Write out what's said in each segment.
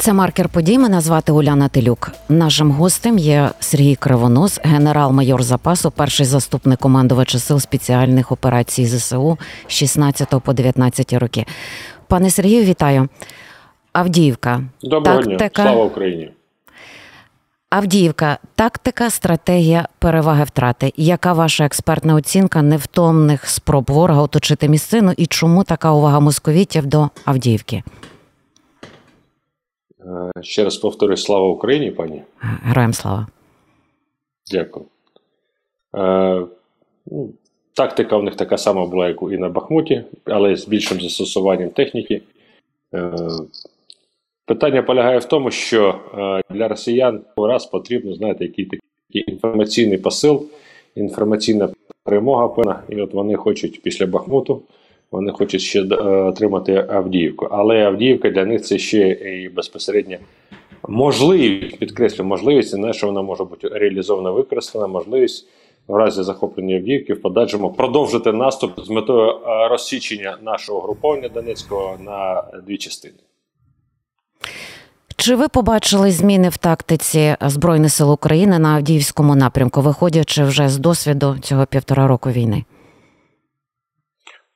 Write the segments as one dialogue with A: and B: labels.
A: Це маркер подій. Мене звати Уляна Телюк. Нашим гостем є Сергій Кривонос, генерал-майор запасу, перший заступник командувача сил спеціальних операцій ЗСУ з 16 по 19 роки. Пане Сергію, вітаю. Авдіївка.
B: Доброго дня. Слава Україні.
A: Авдіївка, тактика, стратегія, переваги втрати. Яка ваша експертна оцінка невтомних спроб ворога оточити місцину і чому така увага московітів до Авдіївки?
B: Е, ще раз повторюю, слава Україні, пані.
A: Героям слава.
B: Дякую. Е, ну, Тактика в них така сама була, як і на Бахмуті, але з більшим застосуванням техніки. Е, питання полягає в тому, що для росіян раз потрібно, знаєте, який такий інформаційний посил, інформаційна перемога певна. І от вони хочуть після Бахмуту вони хочуть ще е, отримати Авдіївку. Але Авдіївка для них це ще і безпосередньо можливість, підкреслю, можливість, не що вона може бути реалізована, використана, можливість в разі захоплення Авдіївки в подальшому продовжити наступ з метою е, розсічення нашого груповання Донецького на дві частини.
A: Чи ви побачили зміни в тактиці Збройних сил України на Авдіївському напрямку, виходячи вже з досвіду цього півтора року війни?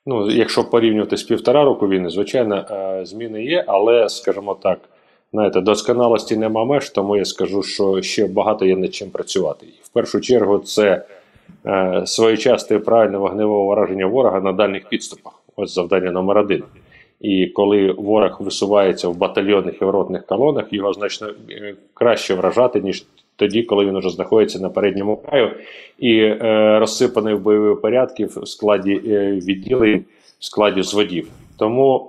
B: Ну, якщо порівнювати з півтора року війни, звичайно, е, зміни є, але, скажімо так, знаєте, досконалості нема меж, тому я скажу, що ще багато є над чим працювати. І в першу чергу, це е, своєчасне правильне вогневе враження ворога на дальніх підступах. Ось завдання номер один. І коли ворог висувається в батальйонних і ротних колонах, його значно е, краще вражати, ніж тоді, коли він вже знаходиться на передньому краю і е, розсипаний в бойові порядки в складі е, відділень, в складі зводів. Тому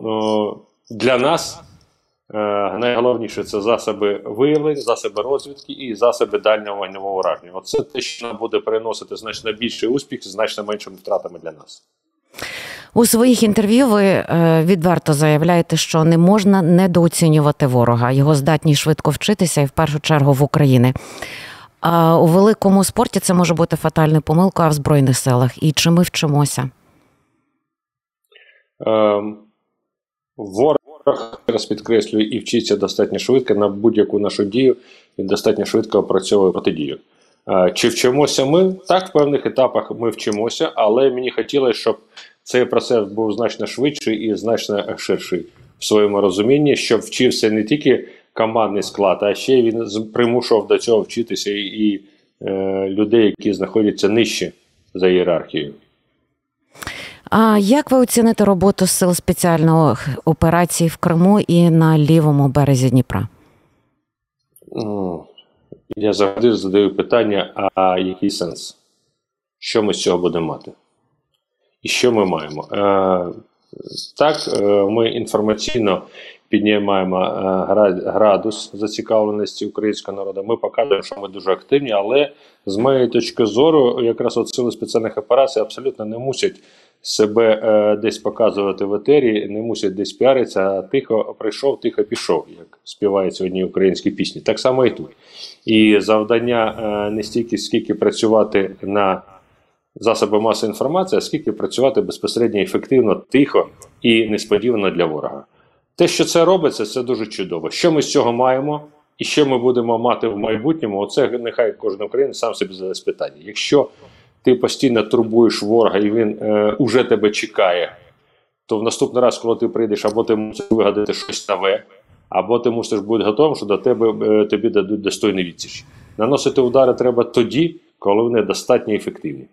B: е, для нас е, найголовніше це засоби виявлення, засоби розвідки і засоби дальнього вогневого ураження. Оце те, що нам буде приносити значно більший успіх з значно меншими втратами для нас.
A: У своїх інтерв'ю ви е, відверто заявляєте, що не можна недооцінювати ворога, його здатність швидко вчитися і в першу чергу в Україні. А у великому спорті це може бути фатальною помилкою а в Збройних силах. І чи ми вчимося?
B: Ем, ворог раз підкреслює і вчиться достатньо швидко на будь-яку нашу дію він достатньо швидко опрацьовує протидію. Е, чи вчимося ми? Так, в певних етапах ми вчимося, але мені хотілося, щоб цей процес був значно швидший і значно ширший в своєму розумінні, щоб вчився не тільки командний склад, а ще він примушував до цього вчитися і, і е, людей, які знаходяться нижче за ієрархією.
A: А як ви оціните роботу сил спеціальної операції в Криму і на лівому березі Дніпра?
B: Я завжди задаю питання: а який сенс? Що ми з цього будемо мати? І що ми маємо? Е, Так, е, ми інформаційно піднімаємо е, градус зацікавленості українського народу. Ми показуємо, що ми дуже активні, але з моєї точки зору, якраз от сили спеціальних операцій абсолютно не мусять себе десь показувати в етері, не мусять десь піаритися, а тихо прийшов, тихо пішов, як співають сьогодні українські пісні. Так само і тут. І завдання не стільки скільки працювати на засоби масової інформації, а скільки працювати безпосередньо ефективно, тихо і несподівано для ворога. Те, що це робиться, це дуже чудово. Що ми з цього маємо, і що ми будемо мати в майбутньому, оце нехай кожен українець сам собі задасть питання. Якщо ти постійно турбуєш ворога і він е, уже тебе чекає, то в наступний раз, коли ти прийдеш, або ти мусиш вигадати щось нове, або ти мусиш бути готовим, що до тебе е, тобі дадуть достойний відсіч. Наносити удари треба тоді, коли вони достатньо ефективні.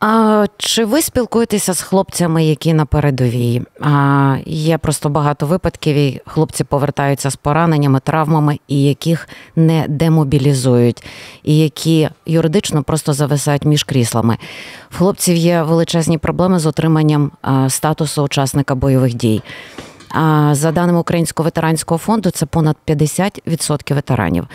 A: А чи ви спілкуєтеся з хлопцями, які на передовій? А, Є просто багато випадків, і хлопці повертаються з пораненнями, травмами, і яких не демобілізують, і які юридично просто зависають між кріслами. В хлопців є величезні проблеми з отриманням статусу учасника бойових дій. А за даними Українського ветеранського фонду, це понад 50% ветеранів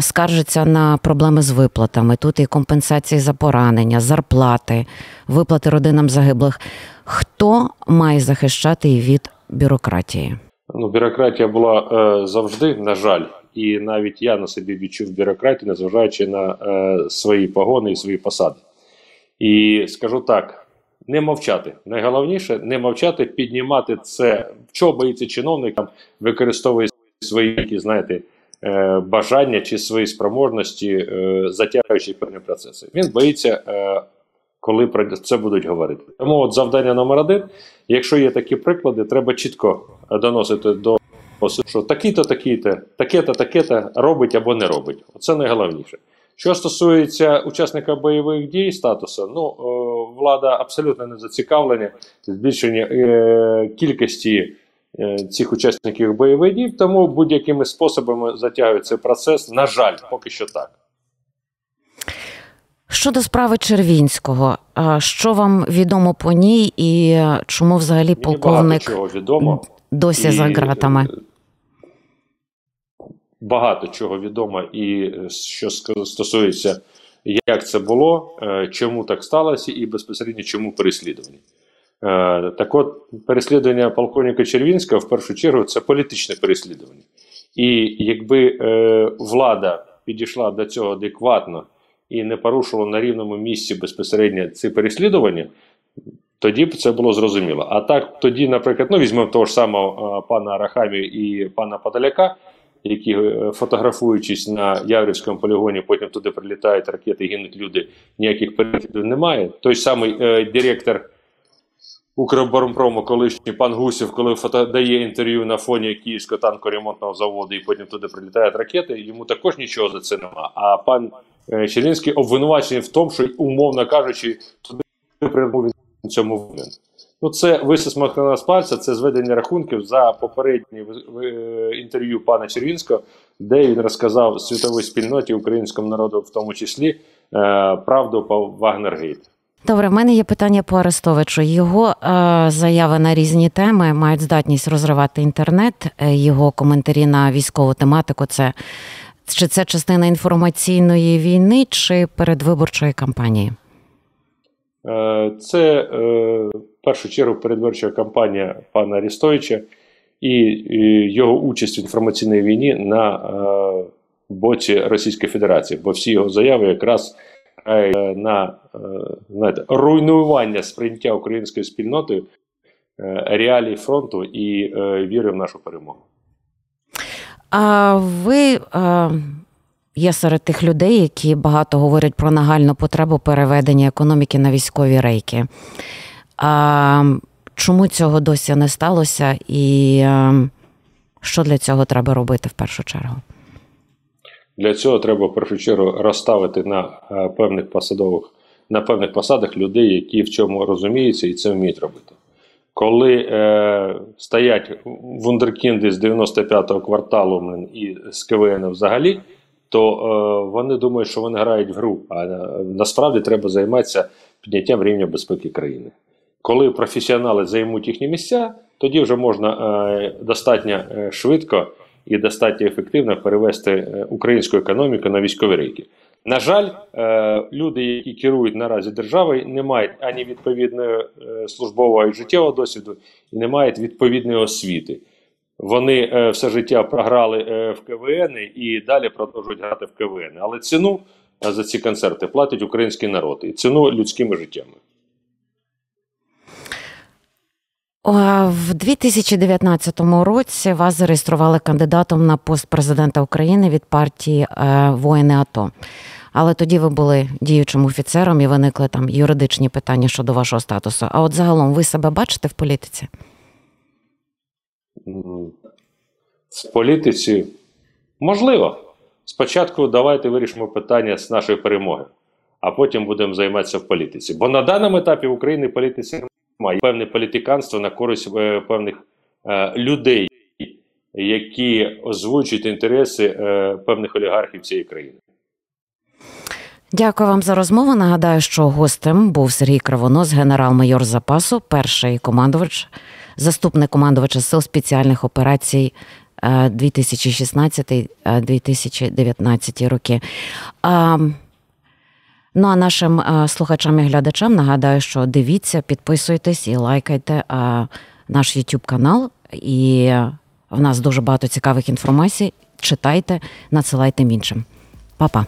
A: скаржиться на проблеми з виплатами. Тут і компенсації за поранення, зарплати, виплати родинам загиблих. Хто має захищати від бюрократії?
B: Ну, бюрократія була е, завжди, на жаль, і навіть я на собі відчув бюрократію, незважаючи на е, свої погони і свої посади. І скажу так: не мовчати. Найголовніше не мовчати, піднімати це, чого боїться чиновникам, використовує свої, які, знаєте, бажання чи свої спроможності, е, затягуючи певні процеси. Він боїться, е, коли про це будуть говорити. Тому от завдання номер один: якщо є такі приклади, треба чітко доносити до що такий-то, такий-то, таке-то, таке-то робить або не робить. Це найголовніше. Що стосується учасника бойових дій статусу, ну е, влада абсолютно не зацікавлена збільшення е, кількості е, цих учасників бойових дій, тому будь-якими способами затягують цей процес. На жаль, поки що так.
A: Щодо справи Червінського, що вам відомо по ній, і чому взагалі Мені полковник
B: чого відомо
A: досі і, за ґратами?
B: багато чого відомо, і е, що стосується, як це було, е, чому так сталося, і безпосередньо чому переслідування. Е, так от, переслідування полковника Червінського в першу чергу це політичне переслідування. І якби влада підійшла до цього адекватно і не порушувала на рівному місці безпосередньо ці переслідування, тоді б це було зрозуміло. А так тоді, наприклад, ну візьмемо того ж самого пана Арахамі і пана Подоляка, які е, фотографуючись на Яврівському полігоні, потім туди прилітають ракети, гинуть люди, ніяких переслідувань немає. Той самий е, директор Укроборонпрому, колишній пан Гусів, коли фото дає інтерв'ю на фоні Київського танкоремонтного заводу, і потім туди прилітають ракети, йому також нічого за це немає. А пан е, Чернінський обвинувачений в тому, що, умовно кажучи, туди прибув цьому винен. Ну, це висосмахнена з пальця, це зведення рахунків за попереднє інтерв'ю пана Червінського, де він розказав світовій спільноті українському народу, в тому числі, е, правду по Вагнергейт.
A: Добре, в мене є питання по Арестовичу. Його е, заяви на різні теми мають здатність розривати інтернет. Е, його коментарі на військову тематику. Це чи це частина інформаційної війни, чи передвиборчої кампанії?
B: Е, це е, в першу чергу передвиборча кампанія пана Арістовича і його участь в інформаційній війні на е, боці Російської Федерації, бо всі його заяви якраз на знаєте, руйнування сприйняття українською спільнотою реалій фронту і віри в нашу перемогу.
A: А ви Є серед тих людей, які багато говорять про нагальну потребу переведення економіки на військові рейки. А, Чому цього досі не сталося, і що для цього треба робити в першу чергу?
B: Для цього треба в першу чергу розставити на певних посадових, на певних посадах людей, які в цьому розуміються і це вміють робити. Коли е, стоять вундеркінди з 95-го кварталу і з КВН взагалі то е, вони думають, що вони грають в гру. А е, насправді треба займатися підняттям рівня безпеки країни. Коли професіонали займуть їхні місця, тоді вже можна е, достатньо е, швидко і достатньо ефективно перевести е, українську економіку на військові рейки. На жаль, е, люди, які керують наразі державою, не мають ані відповідної е, службового і життєвого досвіду, і не мають відповідної освіти. Вони все життя програли в КВН і далі продовжують грати в КВН. Але ціну за ці концерти платить український народ і ціну людськими життями.
A: В 2019 році вас зареєстрували кандидатом на пост президента України від партії воїни АТО. Але тоді ви були діючим офіцером і виникли там юридичні питання щодо вашого статусу. А от загалом ви себе бачите в політиці?
B: в політиці можливо. Спочатку давайте вирішимо питання з нашої перемоги, а потім будемо займатися в політиці. Бо на даному етапі в Україні політиці немає певне політиканство на користь е, певних е, людей, які озвучують інтереси е, певних олігархів цієї країни.
A: Дякую вам за розмову. Нагадаю, що гостем був Сергій Кривонос, генерал-майор запасу, перший командувач, заступник командувача сил спеціальних операцій 2016-2019 роки. Ну а нашим слухачам і глядачам нагадаю, що дивіться, підписуйтесь і лайкайте наш YouTube канал. І в нас дуже багато цікавих інформацій. Читайте, надсилайте іншим. Па-па.